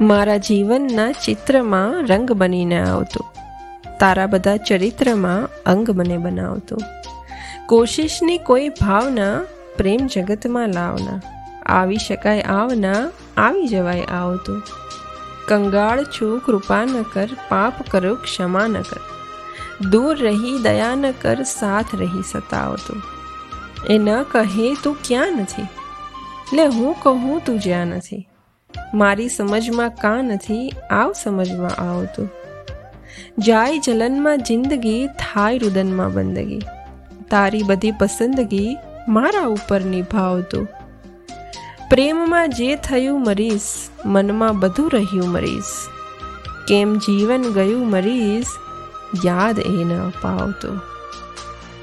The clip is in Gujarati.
મારા જીવનના ચિત્રમાં રંગ બનીને આવતો. તારા બધા ચરિત્રમાં અંગ મને બનાવતો. કોશિશની કોઈ ભાવના પ્રેમ જગતમાં લાવના. આવી શકાય આવના, આવી જવાય આવતું. કંગાળ છું, કૃપા ન કર, પાપ કરો, ક્ષમા ન કર. દૂર રહી, દયા ન કર, સાથ રહી સતાવતો. એ ન કહે તું ક્યાં નથી. લે, હું કહું તું જ્યાં નથી. મારી સમજમાં કાં નથી? આવ સમજમાં આવતું જાય જલનમાં જિંદગી, થાય રુદનમાં બંદગી. તારી બધી પસંદગી મારા ઉપર નિભાવતું પ્રેમમાં જે થયું મરીશ, મનમાં બધું રહ્યું મરીશ. કેમ જીવન ગયું મરીશ, યાદ એ ન પાવતું